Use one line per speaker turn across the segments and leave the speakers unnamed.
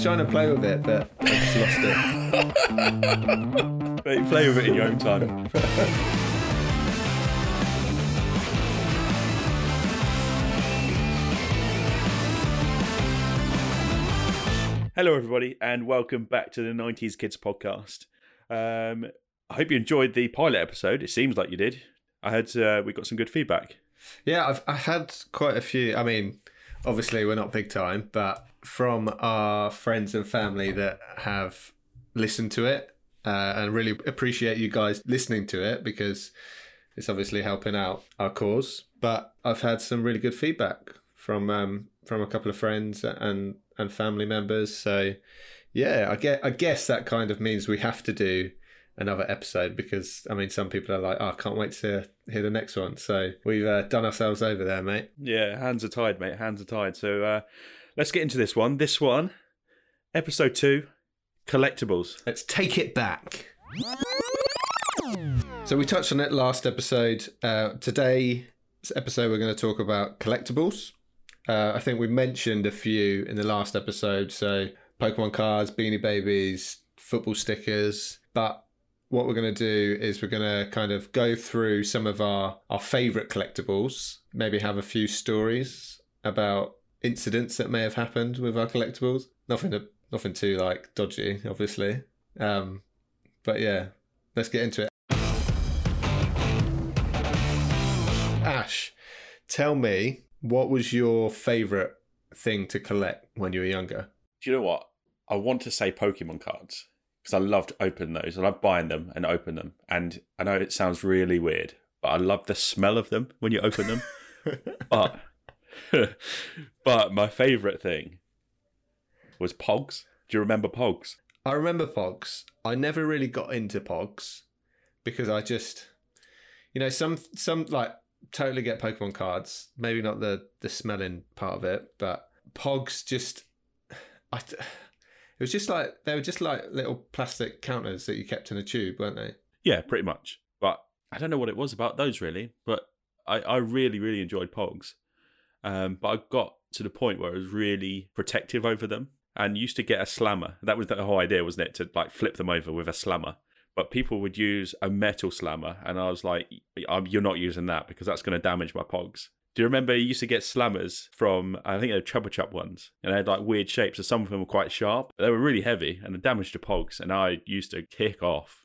was trying to play with it, but I just lost it.
Mate, play with it in your own time. Hello, everybody, and welcome back to the 90s Kids podcast. Um, I hope you enjoyed the pilot episode. It seems like you did. I heard uh, we got some good feedback.
Yeah, I've I had quite a few. I mean, obviously we're not big time, but from our friends and family that have listened to it uh, and really appreciate you guys listening to it because it's obviously helping out our cause. But I've had some really good feedback from um, from a couple of friends and and family members. So yeah, I get I guess that kind of means we have to do another episode because I mean some people are like, oh, I can't wait to hear the next one. So we've uh, done ourselves over there, mate.
Yeah, hands are tied, mate. Hands are tied. So uh, let's get into this one. This one, episode two, collectibles.
Let's take it back. So we touched on it last episode. Uh, today, this episode, we're going to talk about collectibles. Uh, I think we mentioned a few in the last episode. So Pokemon cards, Beanie Babies, football stickers. But what we're going to do is we're going to kind of go through some of our, our favorite collectibles, maybe have a few stories about incidents that may have happened with our collectibles. Nothing to, nothing too like dodgy, obviously. Um, but yeah, let's get into it. Ash, tell me what was your favorite thing to collect when you were younger?
Do you know what? I want to say Pokemon cards because I loved opening those. I love buying them and open them. And I know it sounds really weird, but I love the smell of them when you open them. but but my favorite thing was Pogs. Do you remember Pogs?
I remember Pogs. I never really got into Pogs because I just, you know, some some like totally get Pokemon cards. Maybe not the the smelling part of it, but Pogs just, I. It was just like they were just like little plastic counters that you kept in a tube, weren't they?
Yeah, pretty much. But I don't know what it was about those really, but I, I really, really enjoyed Pogs. Um, but I got to the point where I was really protective over them and used to get a slammer. That was the whole idea, wasn't it? To like flip them over with a slammer. But people would use a metal slammer, and I was like, "You're not using that because that's going to damage my Pogs." Do you remember you used to get slammers from I think they're Chupa Chup ones, and they had like weird shapes. So some of them were quite sharp. They were really heavy and they damaged the Pogs, and I used to kick off.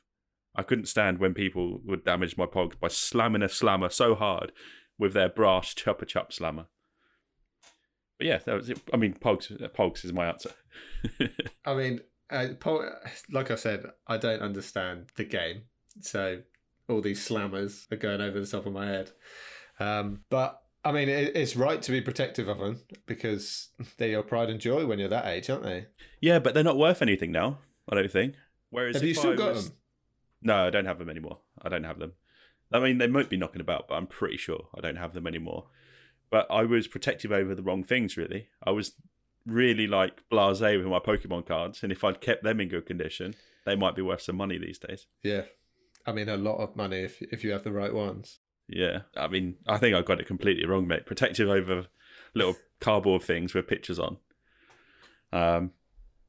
I couldn't stand when people would damage my Pogs by slamming a slammer so hard with their brass Chupa Chup slammer. But yeah, that was it. I mean, Pogs. Pogs is my answer.
I mean, uh, like I said, I don't understand the game, so all these slammers are going over the top of my head. Um, but I mean, it's right to be protective of them because they're your pride and joy when you're that age, aren't they?
Yeah, but they're not worth anything now. I don't think. Whereas
have you still got was... them?
No, I don't have them anymore. I don't have them. I mean, they might be knocking about, but I'm pretty sure I don't have them anymore. But I was protective over the wrong things. Really, I was really like blasé with my Pokemon cards, and if I'd kept them in good condition, they might be worth some money these days.
Yeah, I mean, a lot of money if if you have the right ones.
Yeah, I mean, I think I got it completely wrong, mate. Protective over little cardboard things with pictures on. Um,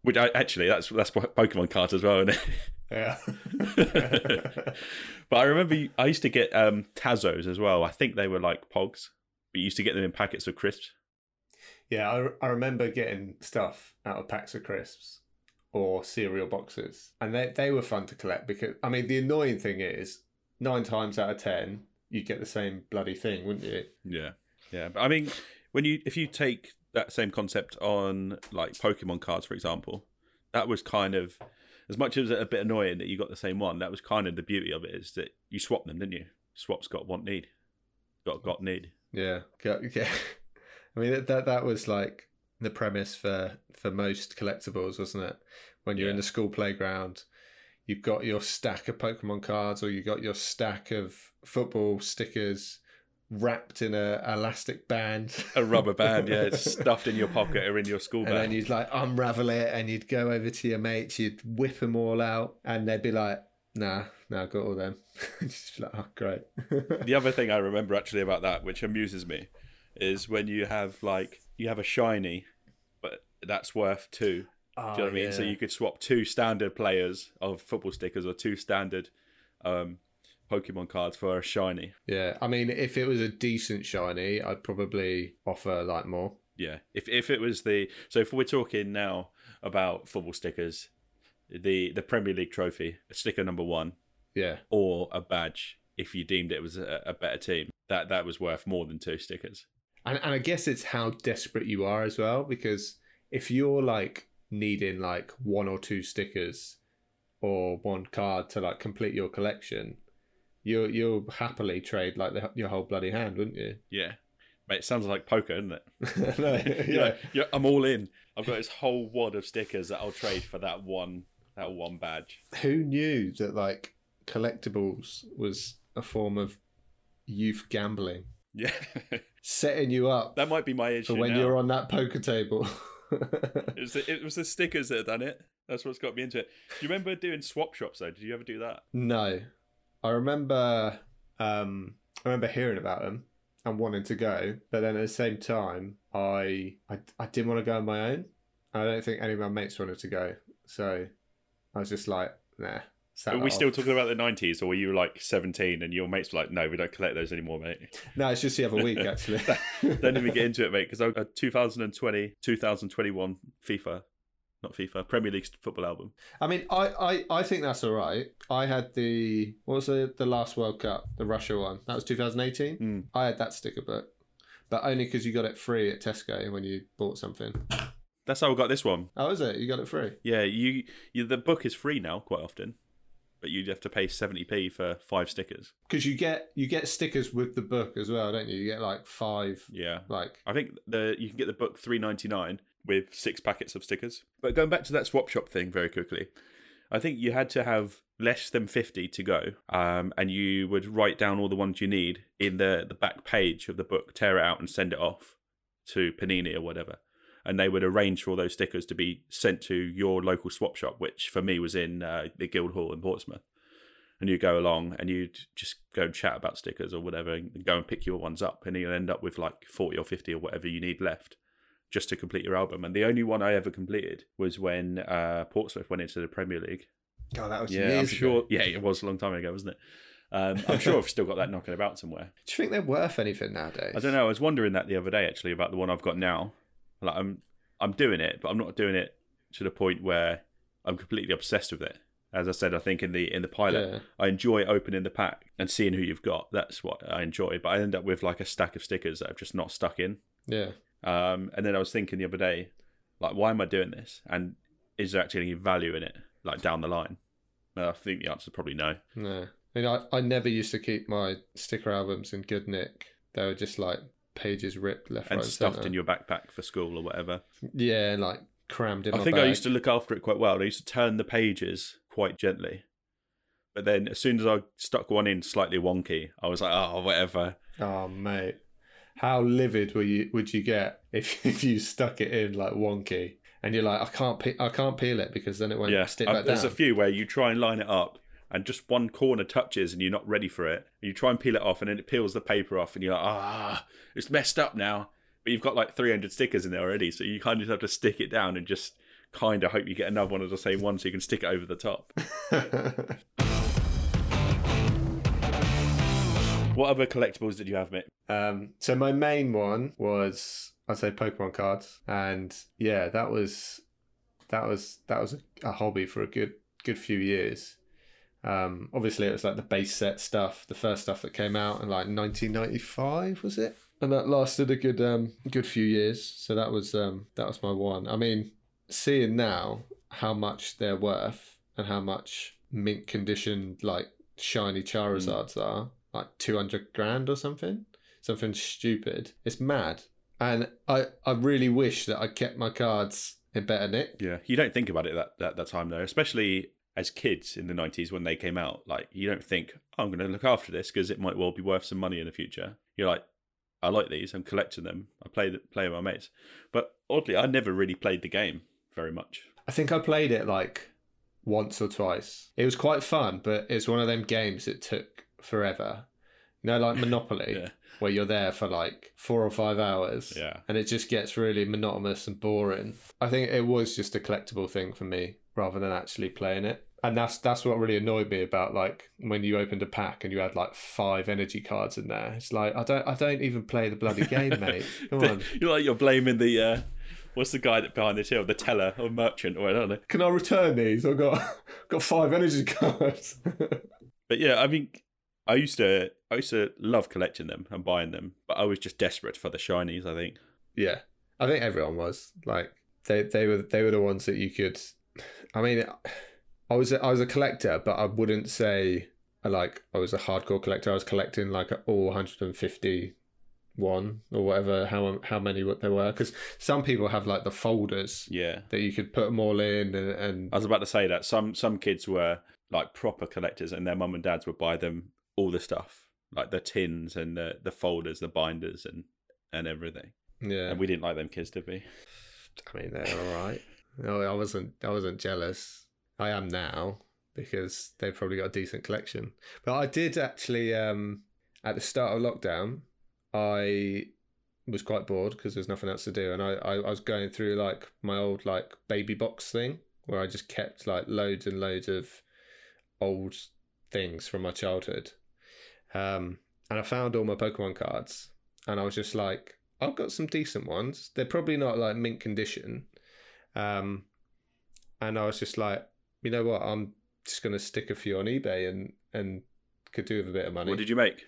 which I actually that's that's Pokemon cards as well, isn't it?
Yeah.
but I remember I used to get um, Tazos as well. I think they were like Pogs, but you used to get them in packets of crisps.
Yeah, I, I remember getting stuff out of packs of crisps or cereal boxes, and they they were fun to collect because I mean the annoying thing is nine times out of ten you'd get the same bloody thing, wouldn't you?
Yeah, yeah. But I mean, when you if you take that same concept on like Pokemon cards, for example, that was kind of as much as a bit annoying that you got the same one. That was kind of the beauty of it is that you swap them, didn't you? Swaps got want need, got got need.
Yeah, yeah. I mean that that was like the premise for for most collectibles, wasn't it? When you're yeah. in the school playground, you've got your stack of Pokemon cards or you've got your stack of football stickers wrapped in a elastic band,
a rubber band, yeah, it's stuffed in your pocket or in your school bag.
And then you'd like unravel it, and you'd go over to your mates, you'd whip them all out, and they'd be like, "Nah, nah, I've got all them." just like, "Oh, great."
the other thing I remember actually about that, which amuses me, is when you have like you have a shiny, but that's worth two, Do you know what I mean? So you could swap two standard players of football stickers or two standard um, Pokemon cards for a shiny.
Yeah, I mean, if it was a decent shiny, I'd probably offer like more.
Yeah, if if it was the so if we're talking now about football stickers, the the Premier League trophy, sticker number one,
Yeah,
or a badge, if you deemed it was a, a better team, that that was worth more than two stickers.
and and I guess it's how desperate you are as well. Because if you're like needing like one or two stickers or one card to like complete your collection, you you'll happily trade like the, your whole bloody hand, wouldn't you?
Yeah, mate, it sounds like poker, doesn't it?
no,
You're like, "Yeah, I'm all in. I've got this whole wad of stickers that I'll trade for that one that one badge.
Who knew that like collectibles was a form of youth gambling,
Yeah,
setting you up
that might be my issue
for when
now.
you're on that poker table.
It was, the, it was the stickers that had done it. That's what's got me into it. Do you remember doing swap shops though? Did you ever do that?
no, I remember. Um, I remember hearing about them and wanting to go, but then at the same time, I I, I didn't want to go on my own. I don't think any of my mates wanted to go, so I was just like, nah.
Are we still talking about the 90s, or were you like 17 and your mates were like, no, we don't collect those anymore, mate?
No, it's just the other week actually.
don't even get into it, mate, because I got a 2020, 2021 FIFA, not FIFA, Premier League football album.
I mean, I, I, I think that's all right. I had the what was the the last World Cup, the Russia one. That was 2018.
Mm.
I had that sticker book, but only because you got it free at Tesco when you bought something.
That's how I got this one.
Oh, is it? You got it free?
Yeah, you, you the book is free now quite often, but you'd have to pay 70p for five stickers.
Because you get you get stickers with the book as well, don't you? You get like five,
Yeah.
like
I think the you can get the book three ninety nine with six packets of stickers. But going back to that swap shop thing very quickly, I think you had to have less than fifty to go, um, and you would write down all the ones you need in the the back page of the book, tear it out, and send it off to Panini or whatever. And they would arrange for all those stickers to be sent to your local swap shop, which for me was in uh, the Guildhall in Portsmouth. And you go along and you'd just go and chat about stickers or whatever, and go and pick your ones up, and you'll end up with like forty or fifty or whatever you need left just to complete your album. And the only one I ever completed was when uh, Portsmouth went into the Premier League.
God, that was
Yeah, I'm
years
sure.
ago.
Yeah, it was a long time ago, wasn't it? Um, I'm sure I've still got that knocking about somewhere.
Do you think they're worth anything nowadays?
I don't know. I was wondering that the other day actually about the one I've got now. Like I'm, I'm doing it, but I'm not doing it to the point where I'm completely obsessed with it. As I said, I think in the in the pilot,
Yeah.
I enjoy opening the pack and seeing who you've got. That's what I enjoy. But I end up with like a stack of stickers that I've just not stuck in.
Yeah.
Um, and then I was thinking the other day, like, why am I doing this? And is there actually any value in it, like down the line? Uh, I think the answer is probably no.
No. I mean, I, I never used to keep my sticker albums in good nick. They were just like pages ripped left,
And
right,
stuffed
centre.
in your backpack for school or whatever.
Yeah, like crammed in
I think I used to look after it quite well. I used to turn the pages quite gently. But then as soon as I stuck one in slightly wonky, I was like, oh, whatever.
Oh mate, how livid were you? Would you get if if you stuck it in like wonky and you're like, I can't pe- I can't peel it because then it won't
yeah,
stick
I- there's
down.
a few where you try and line it up and just one corner touches and you're not ready for it. And you try and peel it off and then it peels the paper off and you're like, ah, it's messed up now. But you've got like 300 stickers in there already, so you kind of just have to stick it down and just kind of hope you get another one of the same one so you can stick it over the top. What other collectibles did you have, mate?
um, so my main one was I'd say Pokemon cards, and yeah, that was that was that was a, a hobby for a good good few years. Um, obviously, it was like the base set stuff, the first stuff that came out in like 1995, was it? And that lasted a good um good few years. So that was um that was my one. I mean, seeing now how much they're worth and how much mint conditioned like shiny Charizards are, like 200 grand or something, something stupid. It's mad. And I I really wish that I kept my cards in better nick.
Yeah, you don't think about it that that, that time though, especially as kids in the 90s when they came out. Like, you don't think, oh, I'm going to look after this because it might well be worth some money in the future. You're like, I like these. I'm collecting them. I play the, play with my mates. But oddly, I never really played the game very much.
I think I played it like once or twice. It was quite fun, but it's one of them games that took forever. You know, like Monopoly,
Yeah.
where you're there for like four or five hours.
Yeah.
And it just gets really monotonous and boring. I think it was just a collectible thing for me rather than actually playing it. And that's that's what really annoyed me about like when you opened a pack and you had like five energy cards in there. It's like I don't I don't even play the bloody game, mate. Come on.
You're like you're blaming the uh, what's the guy that behind the till, the teller or merchant or don't.
Can I return these? I've got got five energy cards.
But yeah, I mean, I used to I used to love collecting them and buying them, but I was just desperate for the shinies. I think.
Yeah, I think everyone was like they they were they were the ones that you could. I mean, I was a, I was a collector, but I wouldn't say I like I was a hardcore collector. I was collecting like all 151 or whatever how how many what there were because some people have like the folders
Yeah,
that you could put them all in and, and
I was about to say that some some kids were like proper collectors, and their mum and dads would buy them all the stuff, like the tins and the the folders, the binders, and and everything.
yeah.
And we didn't like them kids to be.
I mean, they're all right. No, I wasn't. I wasn't jealous. I am now because they've probably got a decent collection. But I did actually. Um, at the start of lockdown, I was quite bored because there's nothing else to do, and I, I, I was going through like my old like baby box thing where I just kept like loads and loads of old things from my childhood. Um, and I found all my Pokemon cards, and I was just like, I've got some decent ones. They're probably not like mint condition. Um, and I was just like, you know what? I'm just gonna stick a few on eBay and and could do with a bit of money
What did you make?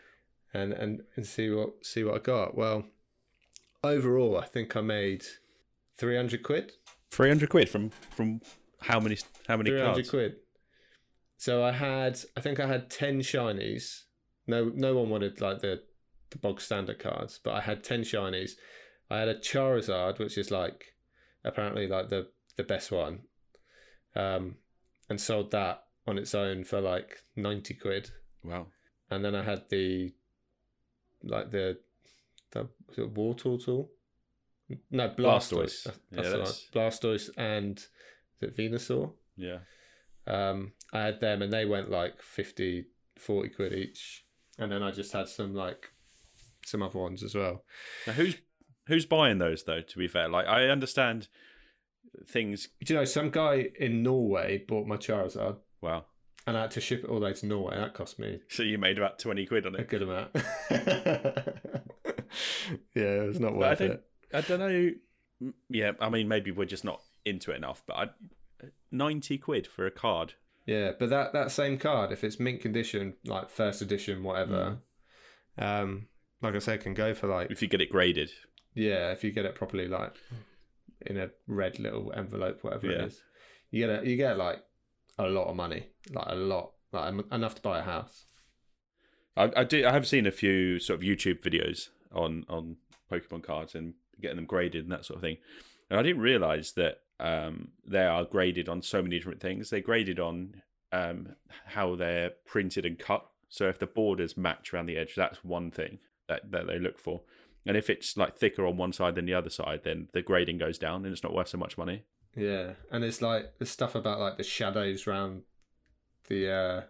and and and see what see what I got. Well, overall, I think I made three hundred quid.
Three hundred quid from from how many how many
Three hundred
cards?
quid. So I had, I think I had ten shinies. No, no one wanted like the the bog standard cards, but I had ten shinies. I had a Charizard, which is like apparently like the the best one, um, and sold that on its own for like ninety quid.
Wow.
And then I had the like the the was it Wartortle tool? No,
Blastoise.
Blastoise. That's,
Yeah,
that's the Blastoise and is Venusaur?
Yeah.
Um, I had them and they went like 50, 40 quid each. And then I just had some like some other ones as well.
Now who's who's buying those though? To be fair, like I understand things.
Do you know, some guy in Norway bought my Charizard
Wow.
and I had to ship it all the way to Norway. That cost me
So you made about twenty quid on it.
a good amount. yeah, it was not
But I
worth it.
I don't know. Yeah, I mean maybe we're just not into it enough. But I, ninety quid for a card.
Yeah, but that, that same card, if it's mint condition, like first edition, whatever, um, like I said, can go for like
If you get it graded.
Yeah, if you get it properly, like in a red little envelope, whatever
Yeah.
it is, you get it. You get like a lot of money, like a lot, like enough to buy a house.
I, I do. I have seen a few sort of YouTube videos on on Pokemon cards and getting them graded and that sort of thing. And I didn't realize that um, they are graded on so many different things. They're graded on um, how they're printed and cut. So if the borders match around the edge, that's one thing that, that they look for. And if it's like thicker on one side than the other side, then the grading goes down and it's not worth so much money.
Yeah, and it's like the stuff about like the shadows around the uh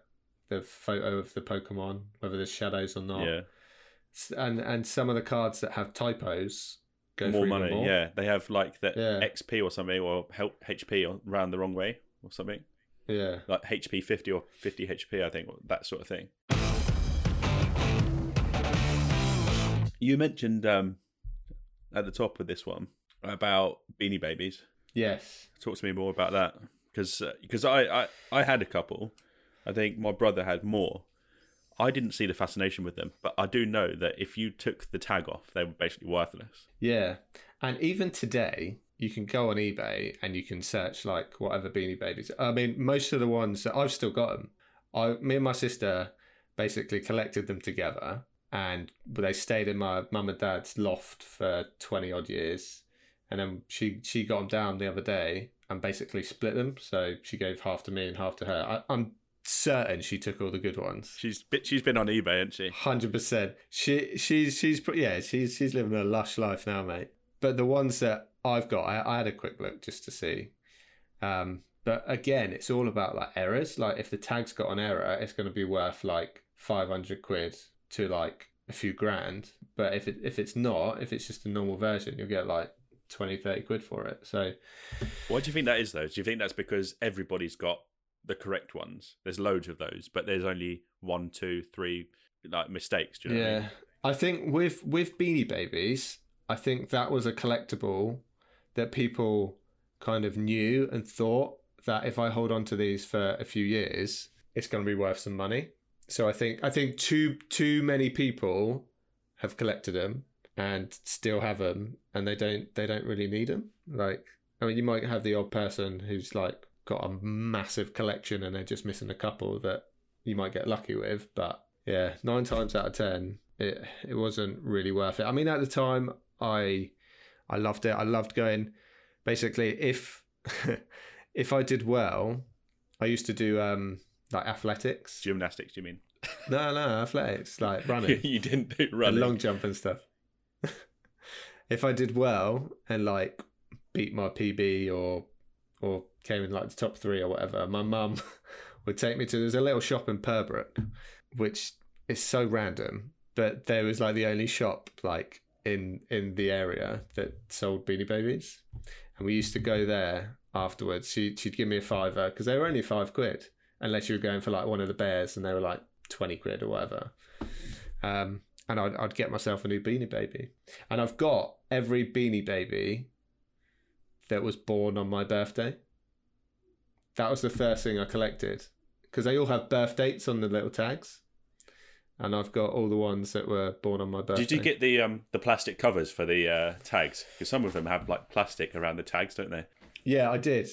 the photo of the Pokemon, whether there's shadows or not.
Yeah,
and and some of the cards that have typos go
more money.
more.
Yeah, they have like the
Yeah.
XP or something or help HP or around the wrong way or something.
yeah.
like HP 50 or 50 HP, I think, that sort of thing. You mentioned um, at the top of this one about Beanie Babies.
Yes.
Talk to me more about that because because I, I I had a couple. I think my brother had more. I didn't see the fascination with them, but I do know that if you took the tag off, they were basically worthless.
Yeah. And even today, you can go on eBay and you can search like whatever Beanie Babies. I mean, most of the ones that I've still got them. I, me and my sister basically collected them together, and but they stayed in my mum and dad's loft for twenty odd years. And then she she got them down the other day and basically split them. So she gave half to me and half to her. I, I'm certain she took all the good ones.
She's she's been on eBay, hasn't she?
Hundred percent. She she's she's yeah she's she's living a lush life now, mate. But the ones that I've got, I, I had a quick look just to see. Um, but again, it's all about like errors. Like if the tag's got an error, it's going to be worth like five hundred quid to like a few grand. But if it if it's not, if it's just a normal version, you'll get like 20, 30 quid for it. So
What do you think that is, though? Do you think that's because everybody's got the correct ones? There's loads of those, but there's only one, two, three like mistakes. Do you know what I
yeah,
mean?
I think with with Beanie Babies, I think that was a collectible that people kind of knew and thought that if I hold on to these for a few years, it's going to be worth some money. So I think I think too too many people have collected them and still have them, and they don't they don't really need them. Like I mean, you might have the odd person who's like got a massive collection and they're just missing a couple that you might get lucky with, but yeah, nine times out of ten, it it wasn't really worth it. I mean, at the time, I I loved it. I loved going. Basically, if if I did well, I used to do um like athletics.
Gymnastics, do you mean?
No, no, athletics like running,
you didn't do running.
long jump and stuff. if I did well and like beat my PB or or came in like the top three or whatever, my mum would take me to there's a little shop in Purbrook, which is so random, but there was like the only shop like in in the area that sold Beanie Babies, and we used to go there afterwards. She she'd give me a fiver because they were only five quid, unless you were going for like one of the bears and they were like twenty quid or whatever. Um, and I'd, I'd get myself a new Beanie Baby, and I've got every Beanie Baby that was born on my birthday. That was the first thing I collected because they all have birth dates on the little tags, and I've got all the ones that were born on my birthday.
Did you get the um the plastic covers for the uh, tags? Because some of them have like plastic around the tags, don't they?
Yeah, I did.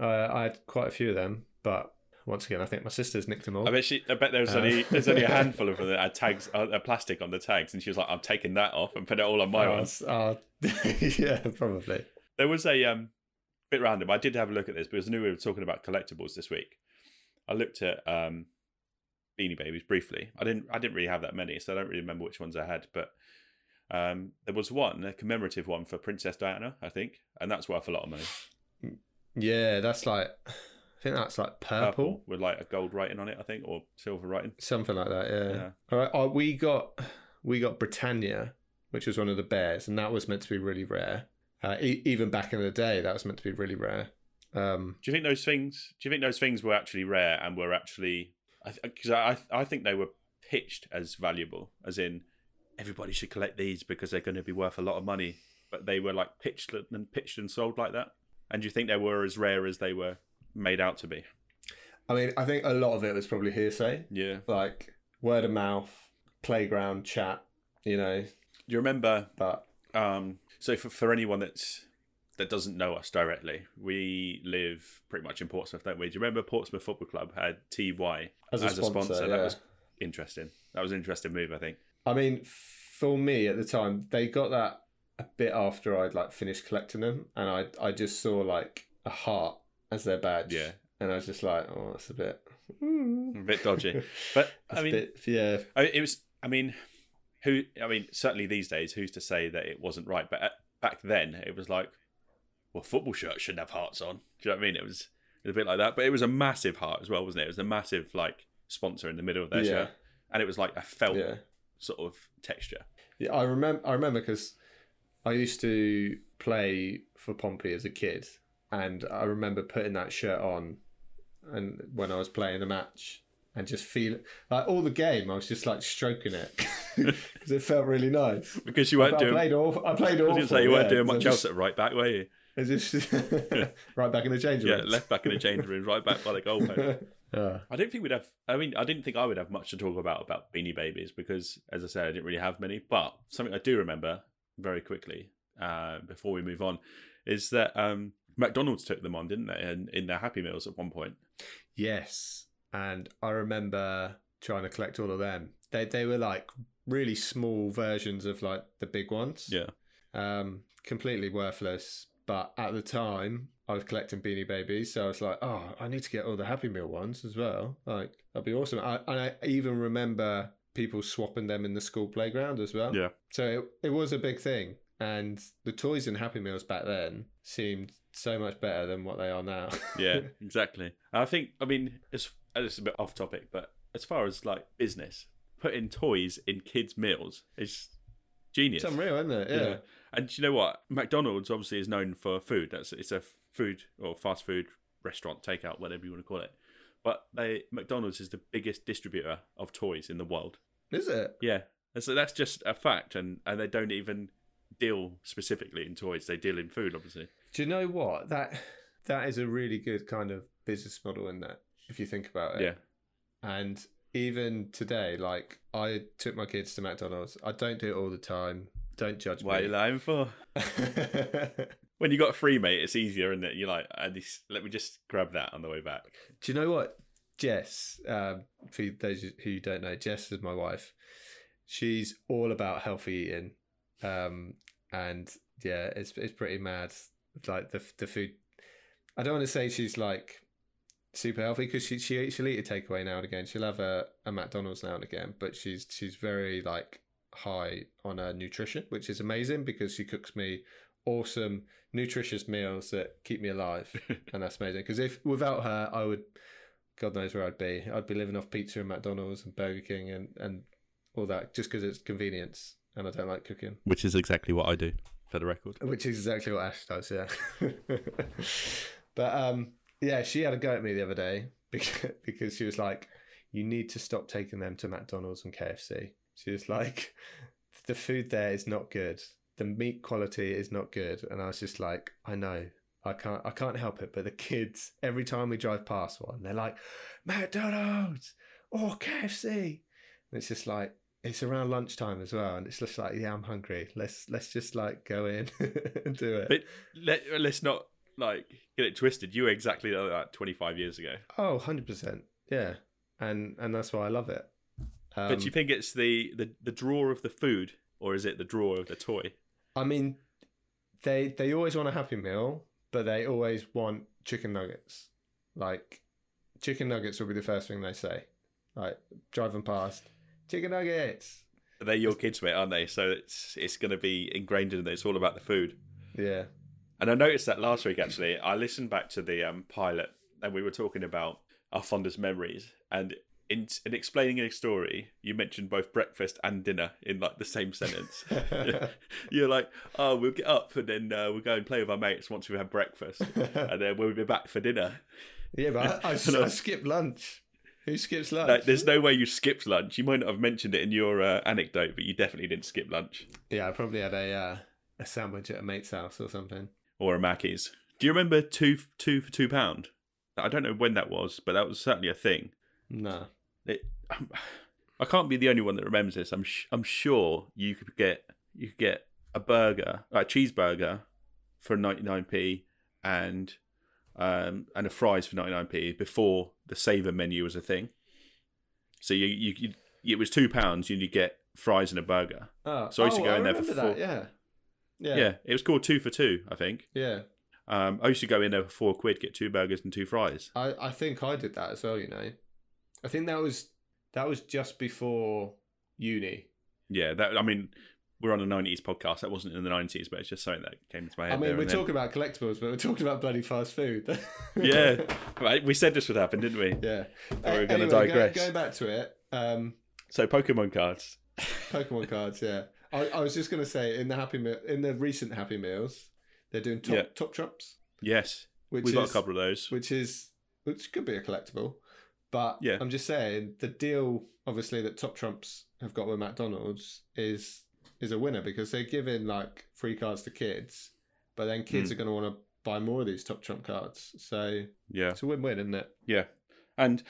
Uh, I had quite a few of them, but once again, I think my sister's nicked them all.
I bet she. I bet there's
Uh.
only there's only a handful of them that had tags, uh, uh, plastic on the tags, and she was like, "I'm taking that off and put it all on my
Oh,
ones."
uh, yeah, probably.
There was a um bit random. I did have a look at this because I knew we were talking about collectibles this week. I looked at um Beanie Babies briefly. I didn't I didn't really have that many, so I don't really remember which ones I had, but. Um, there was one, a commemorative one for Princess Diana, I think, and that's worth a lot of money.
Yeah, that's like, I think that's like purple,
with like a gold writing on it, I think, or silver writing.
something like that. Yeah.
Yeah.
All right. Oh, we got we got Britannia, which was one of the bears, and that was meant to be really rare. Uh, e- even back in the day, that was meant to be really rare. Um,
Do you think those things? Do you think those things were actually rare and were actually? Because I, I I think they were pitched as valuable, as in everybody should collect these because they're going to be worth a lot of money. But they were like pitched and pitched and sold like that. And do you think they were as rare as they were made out to be?
I mean, I think a lot of it was probably hearsay,
Yeah.
like word of mouth, playground chat, you know.
You remember?
But
Um, so for for anyone that's that doesn't know us directly, we live pretty much in Portsmouth, don't we? Do you remember Portsmouth Football Club had TY
as a sponsor,
That
yeah.
was interesting. That was an interesting move, I think.
I mean, for me at the time, they got that a bit after I'd like finished collecting them, and I I just saw like a heart as their badge.
Yeah.
and I was just like, oh, that's a bit.
A bit dodgy. But I mean,
bit, yeah,
I it was. I mean, who? I mean, certainly these days, who's to say that it wasn't right? But at, back then, it was like, well, football shirts shouldn't have hearts on. Do you know what I mean? It was, it was a bit like that, but it was a massive heart as well, wasn't it? It was a massive like sponsor in the middle of their
yeah,
shirt, and it was like a felt
yeah.
sort of texture.
Yeah, I remember. I remember because I used to play for Pompey as a kid, and I remember putting that shirt on, and when I was playing a match, and just feel like all the game, I was just like stroking it because it felt really nice.
Because you weren't
I
doing.
played awful. I played
I was
awful.
say you weren't
yeah,
doing
'cause
much
I
else at right back, were you?
I just right back in the change
Yeah, left back in the change room, right back by the goalpost.
yeah.
I don't think we'd have. I mean, I didn't think I would have much to talk about about Beanie Babies because, as I said, I didn't really have many. But something I do remember very quickly uh, before we move on is that um, McDonald's took them on, didn't they? In, in their Happy Meals at one point.
Yes, and I remember trying to collect all of them. They they were like really small versions of like the big ones.
Yeah.
Um, completely worthless. But at the time, I was collecting Beanie Babies, so I was like, oh, I need to get all the Happy Meal ones as well. Like that'd be awesome. I, and I even remember people swapping them in the school playground as well.
Yeah.
So it, it was a big thing. And the toys in Happy Meals back then seemed so much better than what they are now.
Yeah, exactly. I think, I mean, it's, it's a bit off topic, but as far as like business, putting toys in kids' meals is genius.
It's unreal, isn't it? Yeah.
And you know what? McDonald's obviously is known for food. That's it's a food or fast food restaurant, takeout, whatever you want to call it. But they McDonald's is the biggest distributor of toys in the world.
Is it?
Yeah, and so that's just a fact, and and they don't even deal specifically in toys. They deal in food, obviously.
Do you know what that that is a really good kind of business model in that if you think about it.
Yeah,
And even today, like I took my kids to McDonald's. I don't do it all the time. Don't judge me.
what are you lying for? When you got a free mate, it's easier, isn't it? You're like, "Ah, this, let me just grab that on the way back.
Do you know what? Jess, um, for those who don't know, Jess is my wife. She's all about healthy eating, um, and yeah, it's it's pretty mad. Like the the food. I don't want to say she's like super healthy because she she she'll eat a takeaway now and again. She'll have a, a McDonald's now and again, but she's she's very like high on her nutrition, which is amazing because she cooks me awesome nutritious meals that keep me alive and that's amazing because if without her i would god knows where i'd be i'd be living off pizza and mcdonald's and burger king and and all that just because it's convenience and i don't like cooking.
Which is exactly what I do, for the record.
which is exactly what ash does yeah. But um yeah she had a go at me the other day because, because she was like you need to stop taking them to mcdonald's and kfc she was like the food there is not good. The meat quality is not good. And i was just like i know. I can't i can't help it but the kids every time we drive past one they're like mcdonald's or kfc and it's just like it's around lunchtime as well and it's just like yeah i'm hungry let's let's just like go in and do it
But let, let's not like get it twisted. You were exactly like that 25 years ago.
oh 100% yeah and and that's why i love it um,
but do you think it's the, the the draw of the food, or is it the draw of the toy?
I mean, they they always want a happy meal, but they always want chicken nuggets. Like, chicken nuggets will be the first thing they say. Like, driving past, chicken nuggets.
They're your kids, mate, aren't they? So it's it's going to be ingrained in them. It's all about the food.
Yeah.
And I noticed that last week actually. I listened back to the um, pilot, and we were talking about our fondest memories. And in, in explaining a story, you mentioned both breakfast and dinner in like the same sentence. You're like, "Oh, we'll get up and then uh, we'll go and play with our mates once we've had breakfast, and then we'll be back for dinner."
yeah, but I, I,
No.
I skipped lunch. Who skips lunch?
Like, there's no way you skipped lunch. You might not have mentioned it in your uh, anecdote, but you definitely didn't skip lunch
yeah, I probably had a uh, a sandwich at a mate's house or something.
or a Mackey's. Do you remember two two for two pound? I don't know when that was, but that was certainly a thing.
No.
It, I can't be the only one that remembers this. I'm sh- I'm sure you could get you could get a burger, a cheeseburger, for 99p, and um and a fries for 99p before the saver menu was a thing. So you you, you it was two pounds. You get fries and a burger.
Oh,
So I used to
oh,
go in there for four-
that, Yeah.
Yeah.
Yeah.
it was called two for two, I think.
Yeah.
Um, I used to go in there for four quid, get two burgers and two fries.
I, I think I did that as well, you know. I think that was that was just before uni.
Yeah, that I mean, we're on a '90s podcast. That wasn't in the '90s, but it's just something that came into my head.
I mean,
there
we're
then.
talking about collectibles, but we're talking about bloody fast food.
Yeah, Right, we said this would happen, didn't we?
yeah.
we're gonna
Anyway,
digress.
Going back to it, um,
So Pokemon cards.
Pokemon cards. Yeah, I, I was just gonna say in the Happy Meal, in the recent Happy Meals, they're doing top
Yeah.
top trumps,
Yes,
which
we've
is
got a couple of those.
which is which could be a collectible. But
Yeah.
I'm just saying the deal, obviously, that Top Trumps have got with McDonald's is is a winner because they're giving like free cards to kids, but then kids
Mm.
are going to want to buy more of these Top Trump cards. So
Yeah,
it's a win-win, isn't it?
yeah, and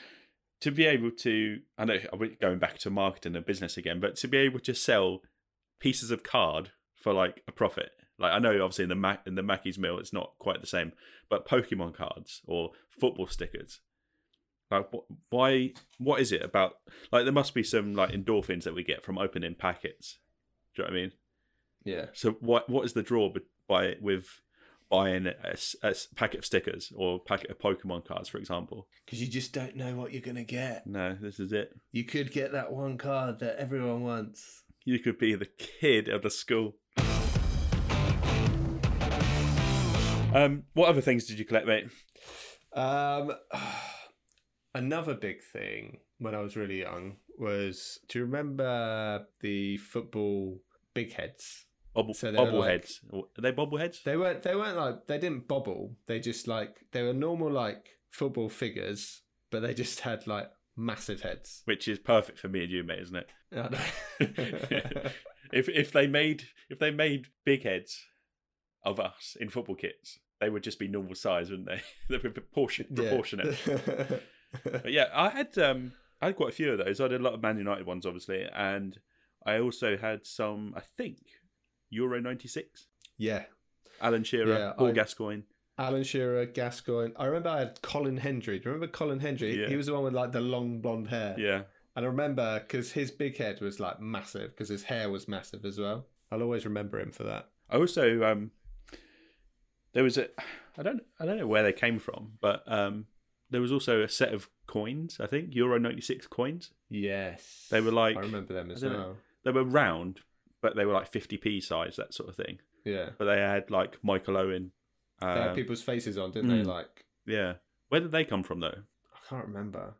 to be able to, I know we're going back to marketing and business again, but to be able to sell pieces of card for like a profit. Like I know, obviously in the Mac in the Mackey's meal, it's not quite the same, but Pokemon cards or football stickers. Like wh- why? What is it about? Like there must be some like endorphins that we get from opening packets. Do you know what I mean?
Yeah.
So what what is the draw by with buying a packet of stickers or a packet of Pokemon cards, for example?
Because you just don't know what you're going to get.
No, this is it.
You could get that one card that everyone wants.
You could be the kid of the school. Um, what other things did you collect, mate?
Um, another big thing when I was really young was do you remember the football big heads?
Bobble,
So were like-
bobbleheads. Are they bobbleheads?
They weren't they weren't like they didn't bobble. They just like they were normal like football figures, but they just had like massive heads.
Which is perfect for me and you, mate, isn't it? If if they made if they made big heads of us in football kits, they would just be normal size, wouldn't they? They'd be proportion,
Yeah.
proportionate. But yeah, I had um I had quite a few of those. I did a lot of Man United ones, obviously, and I also had some. I think Euro '96,
yeah.
Alan Shearer,
Yeah,
Paul
I-
Gascoigne.
Alan Shearer, Gascoigne. I remember I had Colin Hendry. Do you remember Colin Hendry?
Yeah.
He was the one with like the long blonde hair.
Yeah,
And I remember because his big head was like massive because his hair was massive as well. I'll always remember him for that.
I also um there was a I don't I don't know where they came from, but um there was also a set of coins. I think Euro '96 coins.
Yes.
They were like
I remember them as
don't know.
well.
they were round, but they were like 50p size, that sort of thing.
Yeah.
But they had like Michael Owen.
They had
Um,
people's faces on, didn't they?
mm.
Like,
yeah. Where did they come from though?
I can't remember.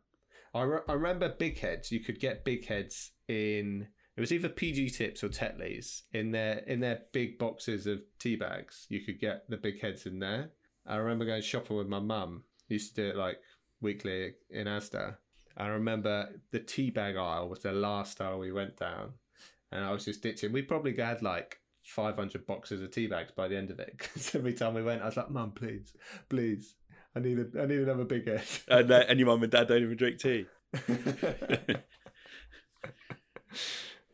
I, re- I remember big heads. You could get big heads in. It was either PG Tips or Tetley's in their in their big boxes of tea bags. You could get the big heads in there. I remember going shopping with my mum. Used to do it like weekly in Asda. I remember the tea bag aisle was the last aisle we went down, and I was just ditching. We probably had like 500 boxes of tea bags by the end of it because every time we went, I was like, "Mum, please, please, I need a, I need another big head."
And, uh, and your mum and dad don't even drink tea.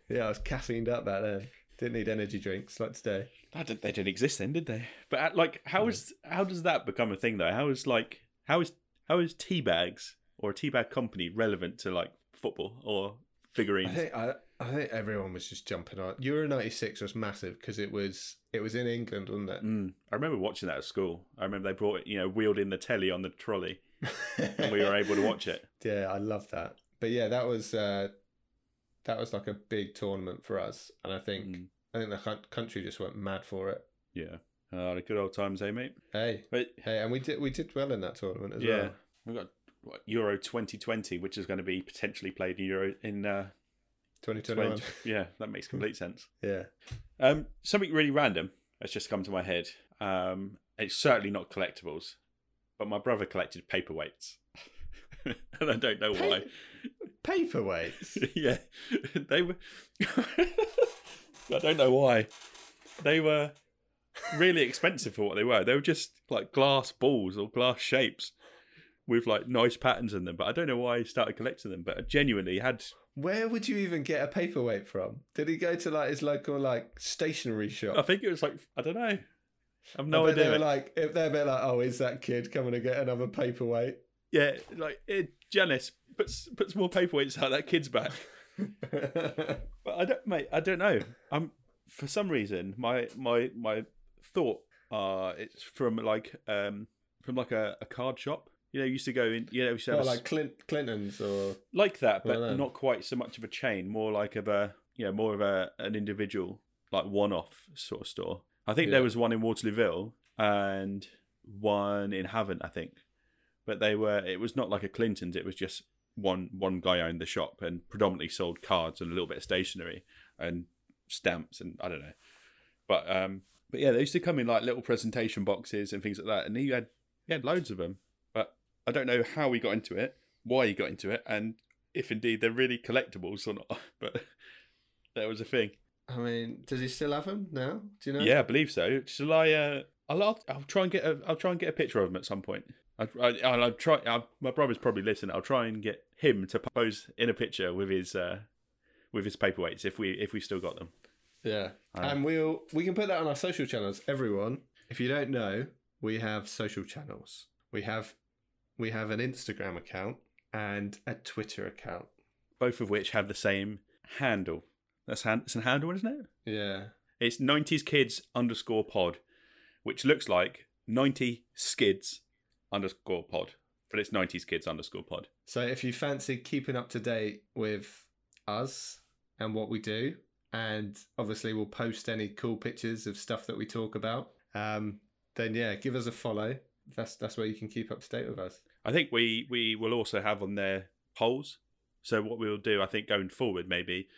yeah, I was caffeined up back then. Didn't need energy drinks like today.
I didn't, they didn't exist then, did they? But uh, like, how is how does that become a thing though? How is like how is how is tea bags or a tea bag company relevant to like football or figurines?
I think I, I think everyone was just jumping on. Euro '96 was massive because it was it was in England, wasn't it?
Mm, I remember watching that at school. I remember they brought it, you know, wheeled in the telly on the trolley, and we were able to watch it.
yeah, I love that. But yeah, that was uh, that was like a big tournament for us, and I think
Mm,
I think the country just went mad for it.
yeah, uh, the good old times, eh, mate?
Hey,
But
hey, and we did we did well in that tournament as
yeah,
well.
we've got what, Euro 2020, which is going to be potentially played in Euro in uh,
2021.
20. Yeah, that makes complete sense.
Yeah.
Um, something really random has just come to my head. Um, it's certainly not collectibles, but my brother collected paperweights, and I don't know why.
Paperweights.
yeah, they were. I don't know why. They were really expensive for what they were. They were just like glass balls or glass shapes with like nice patterns in them. But I don't know why he started collecting them. But I genuinely had.
Where would you even get a paperweight from? Did he go to like his local like stationery shop?
I think it was like I don't know. I've no
bet They
idea.
were like, if they're a bit like, oh, is that kid coming to get another paperweight?
yeah, like it, Janice puts puts more paperweights out that kid's back. But I don't, mate. I don't know. I'm for some reason my my my thought uh it's from like um from like a, a card shop. You know, you used to go in. You know, used to have
oh,
a
like Clint Clinton's or
like that, but not quite so much of a chain. More like of a you know more of a an individual like one off sort of store. I think
Yeah.
there was one in Waterlooville and one in Havant, I think. But they were it was not like a Clinton's. It was just one one guy owned the shop and predominantly sold cards and a little bit of stationery and stamps and I don't know. But um but yeah, they used to come in like little presentation boxes and things like that, and he had he had loads of them. But I don't know how he got into it, why he got into it, and if indeed they're really collectibles or not. But that was a thing.
I mean, does he still have them now? Do you know?
Yeah, I believe so. Shall I? Uh, I'll, I'll I'll try and get a I'll try and get a picture of him at some point. I, I, I'll, I'll try. i my brother's probably listening. I'll try and get him to pose in a picture with his uh, with his paperweights if we if we still got them.
Yeah.
Uh,
and we'll we can put that on our social channels. Everyone, if you don't know, we have social channels. We have we have an Instagram account and a Twitter account.
Both of which have the same handle. That's hand, it's a handle, isn't it?
Yeah.
It's 90s kids underscore pod, which looks like 90 skids underscore pod, but it's 90s kids underscore pod.
So if you fancy keeping up to date with us and what we do, and obviously we'll post any cool pictures of stuff that we talk about, um, then yeah, give us a follow. That's that's where you can keep up to date with us.
I think we we will also have on there polls. So what we'll do, I think, going forward, maybe,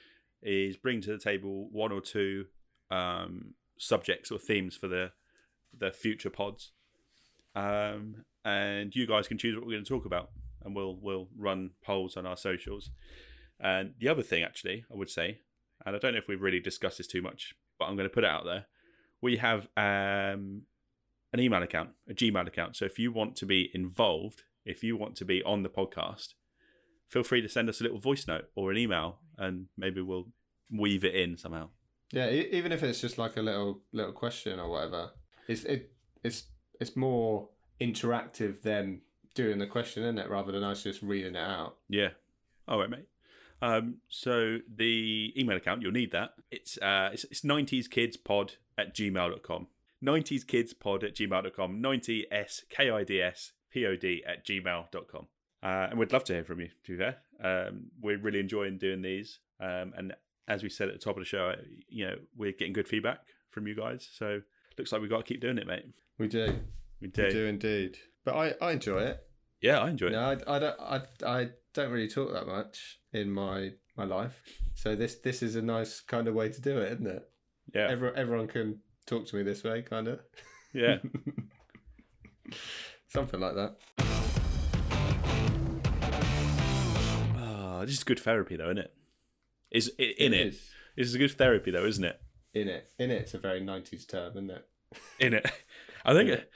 is bring to the table one or two um, subjects or themes for the the future pods, um, and you guys can choose what we're going to talk about, and we'll we'll run polls on our socials. And the other thing, actually, I would say, and I don't know if we've really discussed this too much, but I'm going to put it out there. We have um, an email account, a Gmail account. So if you want to be involved, if you want to be on the podcast, feel free to send us a little voice note or an email, and maybe we'll weave it in somehow.
Yeah, even if it's just like a little little question or whatever, it's it it's it's more interactive than doing the question, isn't it? Rather than us just reading it out.
Yeah. All right, mate. Um, so the email account, you'll need that. It's uh it's, it's 90s kids pod at gmail.com. 90s kids pod at gmail.com. 90 s k i d s p o d at gmail.com. Uh, and we'd love to hear from you, to be fair. Um, we're really enjoying doing these. Um, and as we said at the top of the show, you know, we're getting good feedback from you guys. So looks like we've got to keep doing it, mate.
We do,
We do.
we do indeed. But I, I enjoy it.
Yeah, I enjoy it.
No, I, I don't I, I don't really talk that much in my my life. So this this is a nice kind of way to do it, isn't it?
Yeah.
Everyone everyone can talk to me this way, kind of.
Yeah.
Something like that.
Oh, this is good therapy, though, isn't it? Is in it?
is.
This is a good therapy, though, isn't it?
In it. In it. It's a very nineties term, isn't it?
In it. I think. It,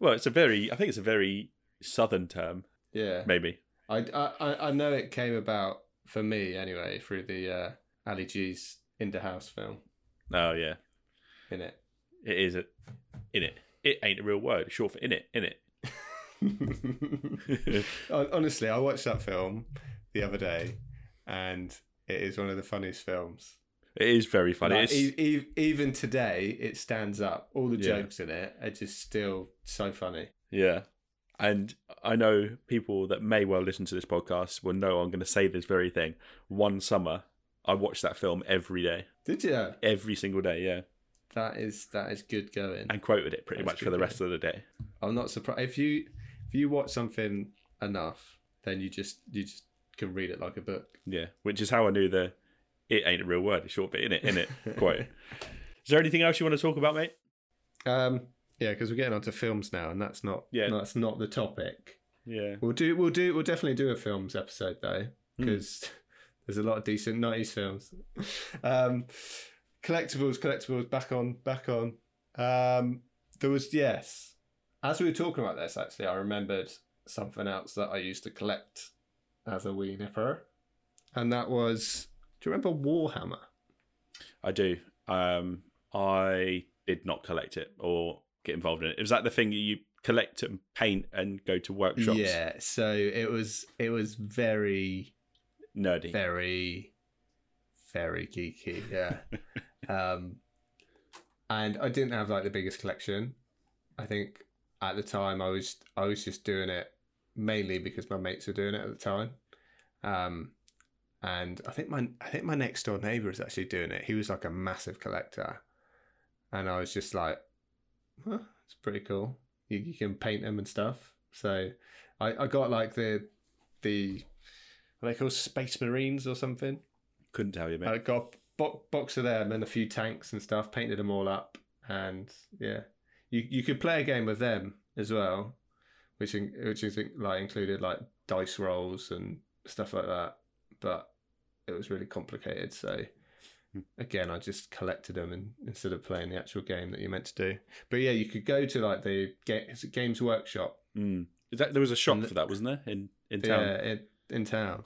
well, it's a very. I think it's a very southern term,
Yeah.
maybe.
I, I, I know it came about for me anyway through the uh, Ali G's In the House film.
Oh yeah,
In it.
it is. A, in it. It ain't a real word. Short for in it. In it.
Honestly, I watched that film the other day, and it is one of the funniest films.
It is very funny.
Like, e- e- even today, it stands up. All the
Yeah.
jokes in it are just still so funny.
yeah, and I know people that may well listen to this podcast will know I'm going to say this very thing. One summer, I watched that film every day,
Did you?
every single day. Yeah,
That is that is good going.
and quoted it pretty
That's
much for the rest of the day.
I'm not surprised if you if you watch something enough, then you just you just can read it like a book.
Yeah, which is how I knew the it ain't a real word. It's short, bit in it, in it, quote. Is there anything else you want to talk about, mate?
Um, yeah, because we're getting onto films now, and that's not
Yeah.
that's not the topic.
Yeah,
We'll do we'll do we'll definitely do a films episode though,
Hmm.
because there's a lot of decent nineties films. Um, collectibles, collectibles, back on, back on. Um, there was yes, as we were talking about this, actually, I remembered something else that I used to collect as a wee nipper, and that was. Do you remember Warhammer?
I do. Um, I did not collect it or get involved in it. Was that the thing you collect and paint and go to workshops?
Yeah, so it was it was very
nerdy.
very very geeky yeah um and i didn't have like the biggest collection i think at the time i was i was just doing it mainly because my mates were doing it at the time um and i think my i think my next door neighbor is actually doing it he was like a massive collector and i was just like huh, it's pretty cool you, you can paint them and stuff so i i got like the the are they called Space Marines or something?
Couldn't tell you, mate.
I got a bo- box of them and a few tanks and stuff, painted them all up, and yeah, you you could play a game with them as well, which in, which is like included like dice rolls and stuff like that, but it was really complicated. So again, I just collected them and, instead of playing the actual game that you're meant to do. But yeah, you could go to like the ga- Games Workshop
Mm. Is that there was a shop
the-
for that, wasn't there? In in town.
yeah, in, in town,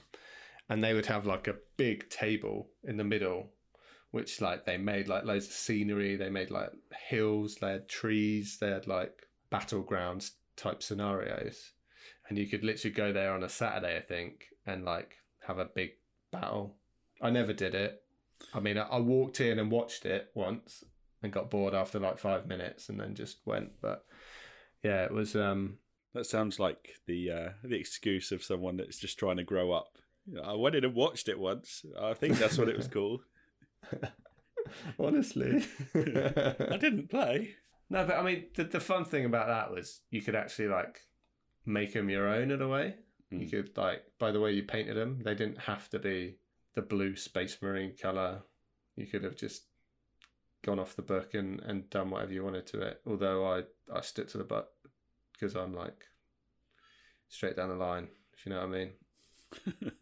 and they would have like a big table in the middle, which like they made like loads of scenery. They made like hills. They had trees. They had like battlegrounds type scenarios, and you could literally go there on a Saturday, I think, and like have a big battle. I never did it. I mean, I, I walked in and watched it once and got bored after like five minutes, and then just went. But yeah, it was. um
That sounds like the uh, the excuse of someone that's just trying to grow up. You know, I went in and watched it once. I think that's what it was called.
Honestly.
I didn't play.
No, but I mean, the, the fun thing about that was you could actually like make them your own in a way. You
Mm.
could like by the way you painted them, they didn't have to be the blue space marine color. You could have just gone off the book and, and done whatever you wanted to it. Although I I stick to the book because I'm like straight down the line. If you know what I mean.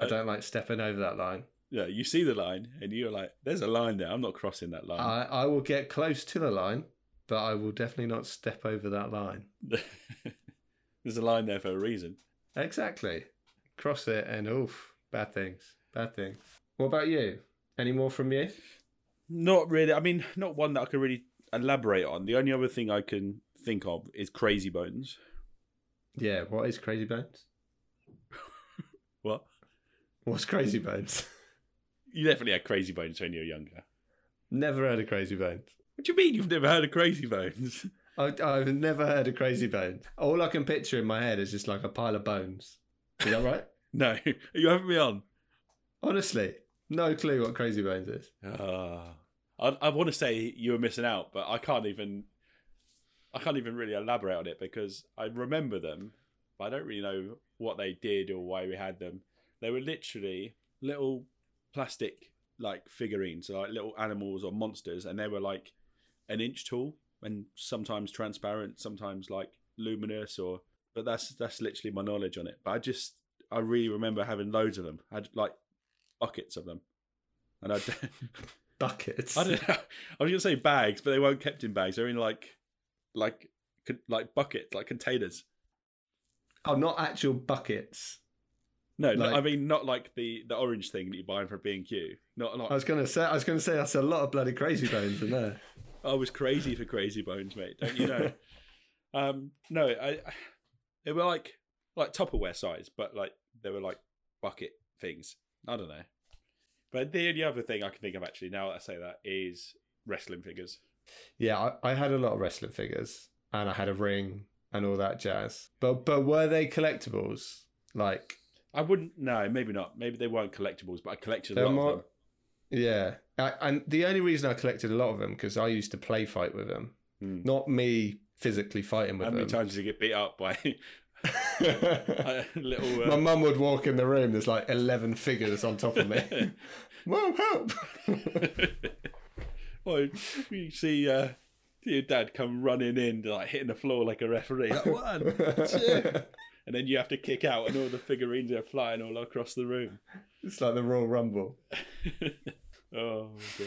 I don't like stepping over that line.
Yeah, you see the line, and you're like, "There's a line there. I'm not crossing that line."
I, I will get close to the line, but I will definitely not step over that line.
There's a line there for a reason.
Exactly. Cross it and oof, bad things. Bad thing. What about you? Any more from you?
Not really. I mean, not one that I can really elaborate on. The only other thing I can think of is Crazy Bones.
Yeah, what is Crazy Bones?
What?
What's Crazy Bones?
You definitely had Crazy Bones when you were younger.
never heard of Crazy Bones.
What do you mean you've never heard of Crazy Bones?
I, I've never heard of Crazy Bones. All I can picture in my head is just like a pile of bones. Is that right?
no, are you having me on?
Honestly, no clue what Crazy Bones is.
Ah, I, I want to say you were missing out, but I can't even. I can't even really elaborate on it because I remember them, but I don't really know what they did or why we had them. They were literally little plastic like figurines, like little animals or monsters, and they were like an inch tall and sometimes transparent, sometimes like luminous or. But that's that's literally my knowledge on it. But I just I really remember having loads of them. I had like buckets of them, and I.
Buckets.
I don't know. I was gonna say bags, but they weren't kept in bags. They're in like, like, like buckets, like containers.
Oh, not actual buckets.
No, no, I mean not like the the orange thing that you buy from B and Q. Not
I was gonna say. I was gonna say that's a lot of bloody Crazy Bones in there.
I was crazy for Crazy Bones, mate. Don't you know? um, no, I they were like like Tupperware size, but like they were like bucket things. I don't know. But the only other thing I can think of actually now that I say that is wrestling figures.
Yeah, I, I had a lot of wrestling figures, and I had a ring and all that jazz. But but were they collectibles? Like
I wouldn't. No, maybe not. Maybe they weren't collectibles, but I collected a lot
more-
of them.
Yeah, I, and the only reason I collected a lot of them because I used to play fight with them,
Hmm.
not me physically fighting with them.
How many times did you get beat up by little?
My
Uh,
mum would walk in the room. There's like eleven figures on top of me. Mum, help!
well, you see, uh, your dad come running in, like hitting the floor like a referee. Like, One, two. and then you have to kick out, and all the figurines are flying all across the room.
it's like the Royal Rumble.
oh dear.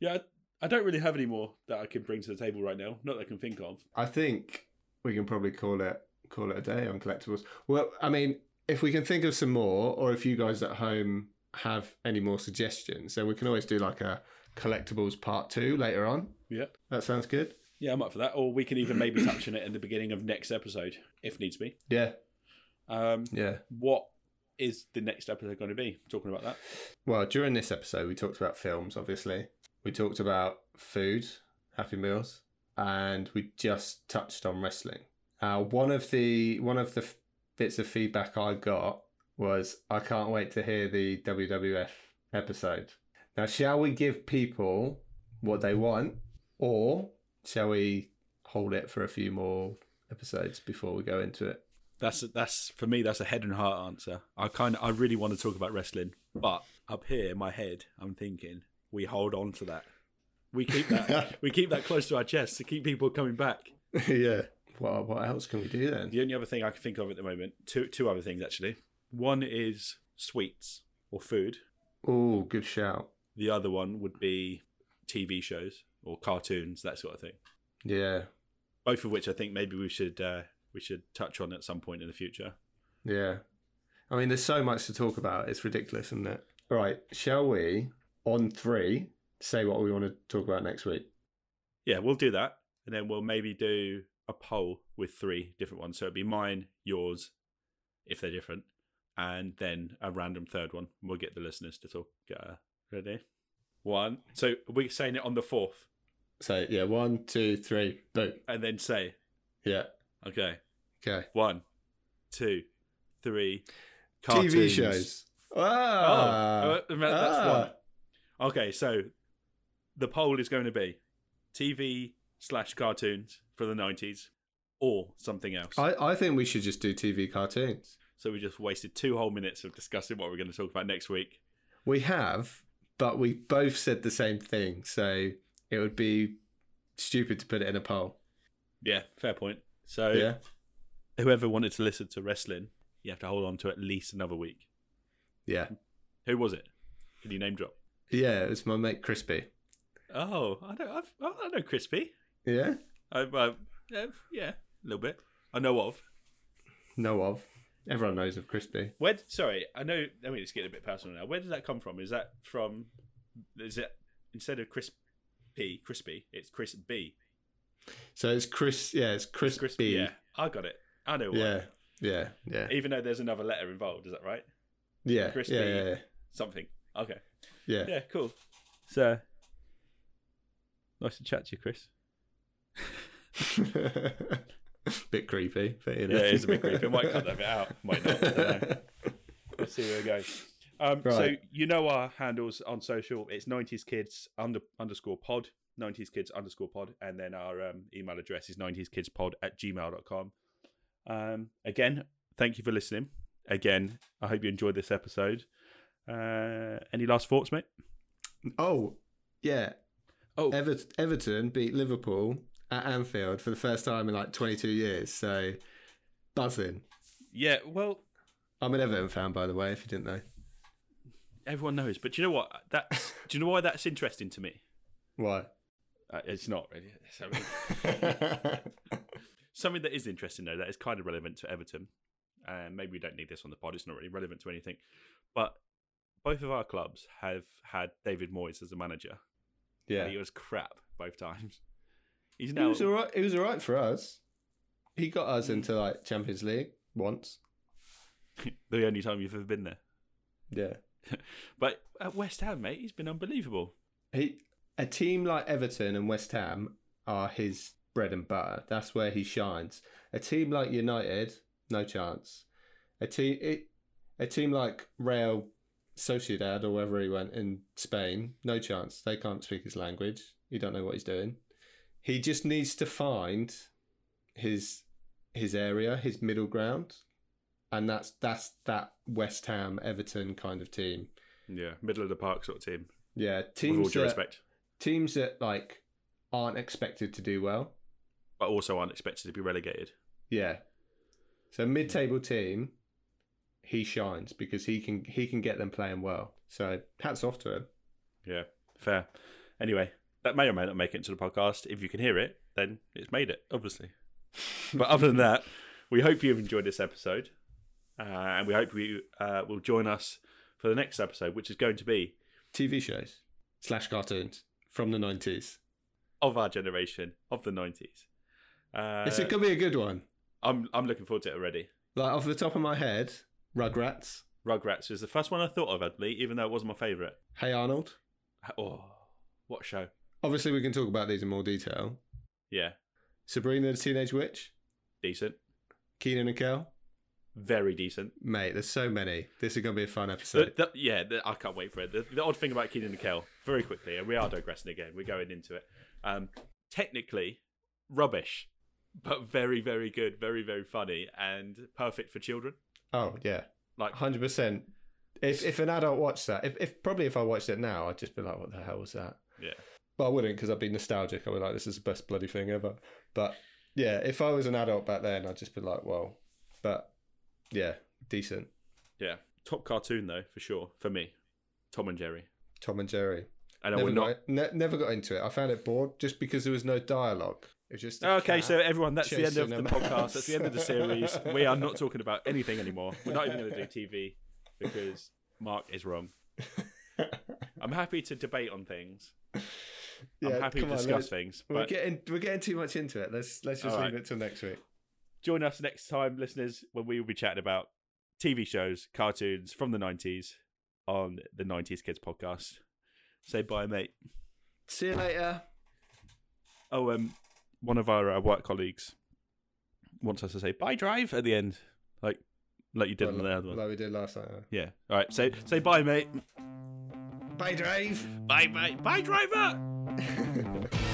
Yeah, I, I don't really have any more that I can bring to the table right now. Not that I can think of.
I think we can probably call it call it a day on collectibles. Well, I mean, if we can think of some more, or if you guys at home have any more suggestions, then we can always do like a collectibles part two later on.
Yeah.
That sounds good.
Yeah, I'm up for that. Or we can even maybe touch on it in the beginning of next episode, if needs be.
Yeah,
Um,
yeah.
what is the next episode going to be? Talking about that.
Well, during this episode, we talked about films, obviously. We talked about food, Happy Meals, and we just touched on wrestling. Uh, one of the one of the f- bits of feedback I got was, "I can't wait to hear the WWF episode." Now, shall we give people what they want, or shall we hold it for a few more episodes before we go into it?
That's that's for me. That's a head and heart answer. I kind of I really want to talk about wrestling, but up here in my head, I'm thinking we hold on to that. We keep that we keep that close to our chest to keep people coming back.
yeah. What what else can we do then?
The only other thing I can think of at the moment, two two other things actually. One is sweets or food.
Oh, good shout.
The other one would be TV shows or cartoons, that sort of thing.
Yeah.
Both of which I think maybe we should uh, we should touch on at some point in the future.
Yeah. I mean, there's so much to talk about. It's ridiculous, isn't it? All right. Shall we, on three, say what we want to talk about next week?
Yeah, we'll do that, and then we'll maybe do a poll with three different ones. So it'd be mine, yours, if they're different, and then a random third one. We'll get the listeners to talk. Uh, ready? One. So we're saying it on the fourth,
So, yeah, one, two, three, boom.
and then say,
Yeah.
okay,
Okay.
one, two, three.
TV shows.
Oh,
Ah.
uh, that's
Ah.
one. Okay, so the poll is going to be TV slash cartoons for the nineties, or something else.
I, I think we should just do TV cartoons.
so we just wasted two whole minutes of discussing what we're going to talk about next week.
We have, but we both said the same thing, so it would be stupid to put it in a poll.
Yeah, fair point. So
Yeah.
whoever wanted to listen to wrestling, you have to hold on to at least another week.
Yeah.
Who was it? Can you name drop?
Yeah, it's my mate Crispy.
Oh, I know. I've, oh, I know Crispy.
Yeah?
I, uh, yeah, yeah, a little bit. I know of.
Know of. Everyone knows of Crispy.
Where? Sorry, I know. I mean, it's getting a bit personal now. Where did that come from? Is that from? Is it instead of Crispy, Crispy? It's Chris B.
So it's Chris, yeah, it's Crispy.
Crispy. Yeah, I got it. I know why.
Yeah, yeah, yeah.
Even though there's another letter involved, is that right?
Yeah,
Crispy.
yeah, yeah,
Something. Okay.
yeah.
Yeah, cool. So, nice to chat to you, Chris.
bit creepy, but you know.
Yeah, it is a bit creepy. I might cut that bit out. Might not. I don't know. Let's see where it goes. Um, So you know our handles on social. It's 90s kids under, underscore pod, 90s kids underscore pod, and then our um, email address is 90s kids pod at gmail.com. Um, again, thank you for listening. Again, I hope you enjoyed this episode. Uh, any last thoughts, mate?
Oh, yeah.
Oh,
Ever- Everton beat Liverpool at Anfield for the first time in like 22 years. So buzzing.
yeah. Well,
I'm an Everton fan, by the way, if you didn't know.
everyone knows, but do you know what? That's do you know why that's interesting to me?
Why?
Uh, it's not really. It's- I mean, Something that is interesting, though, that is kind of relevant to Everton, and maybe we don't need this on the pod, it's not really relevant to anything, but both of our clubs have had David Moyes as a manager.
yeah.
And he was crap both times. He's
It
now.
was alright. It was alright for us. He got us into like Champions League once.
the only time you've ever been there.
Yeah.
But at West Ham, mate, he's been unbelievable.
He a team like Everton and West Ham are his bread and butter. That's where he shines. A team like United, no chance. A team it, a team like Real Sociedad or wherever he went in Spain, no chance. They can't speak his language. You don't know what he's doing. He just needs to find his his area, his middle ground. And that's that's that West Ham Everton kind of team.
Yeah, middle of the park sort of team.
Yeah,
With all
teams
due
that,
respect.
teams that like aren't expected to do well.
But also aren't expected to be relegated.
Yeah. So mid-table team, he shines because he can he can get them playing well. So hats off to him.
Yeah, fair. Anyway, that may or may not make it into the podcast. If you can hear it, then it's made it, obviously. but other than that, we hope you've enjoyed this episode, uh, and we hope you uh, will join us for the next episode, which is going to be
TV shows slash cartoons from the nineties.
of our generation of the nineties. Uh,
it's gonna be a good one.
I'm I'm looking forward to it already.
Like off the top of my head, Rugrats.
Rugrats is the first one I thought of, Adley, even though it wasn't my favourite.
Hey Arnold.
Oh, what show?
Obviously, we can talk about these in more detail.
Yeah,
Sabrina the Teenage Witch.
decent,
Keenan and Kel.
very decent.
Mate, there's so many. This is gonna be a fun
The,
episode.
the, yeah, the, I can't wait for it. The, the odd thing about Keenan and Kel, very quickly, and we are digressing again. We're going into it. Um, technically, rubbish, but very, very good, very, very funny, and perfect for children.
Oh yeah,
Like,
hundred percent. If if an adult watched that, if, if probably if I watched it now, I'd just be like, "What the hell was that?"
yeah,
But I wouldn't because I'd be nostalgic. I'd be like, "This is the best bloody thing ever." But yeah, if I was an adult back then, I'd just be like, "Well," but yeah, decent.
yeah. Top cartoon though, for sure, for me. Tom and Jerry.
Tom and Jerry.
And I
Never
will
got,
not.
ne- never got into it. I found it bored just because there was no dialogue. It was just a
Okay, so everyone, that's the end of the
a
podcast. That's the end of the series. We are not talking about anything anymore. We're not even going to do TV because Mark is wrong. I'm happy to debate on things.
Yeah,
I'm happy to
on,
discuss
let's-
things.
We're getting we're getting too much into it. Let's let's just
All
leave
right.
it till next week.
join us next time, listeners, when we will be chatting about TV shows, cartoons from the 90s on the 90s Kids podcast. Say bye, mate.
See you later.
Oh, um, one of our uh, work colleagues wants us to say bye, drive at the end, like like you did
Well,
on the other one.
like we did last time.
Yeah. All right. Say say bye, mate.
Bye, drive.
Bye, bye, bye, driver. no.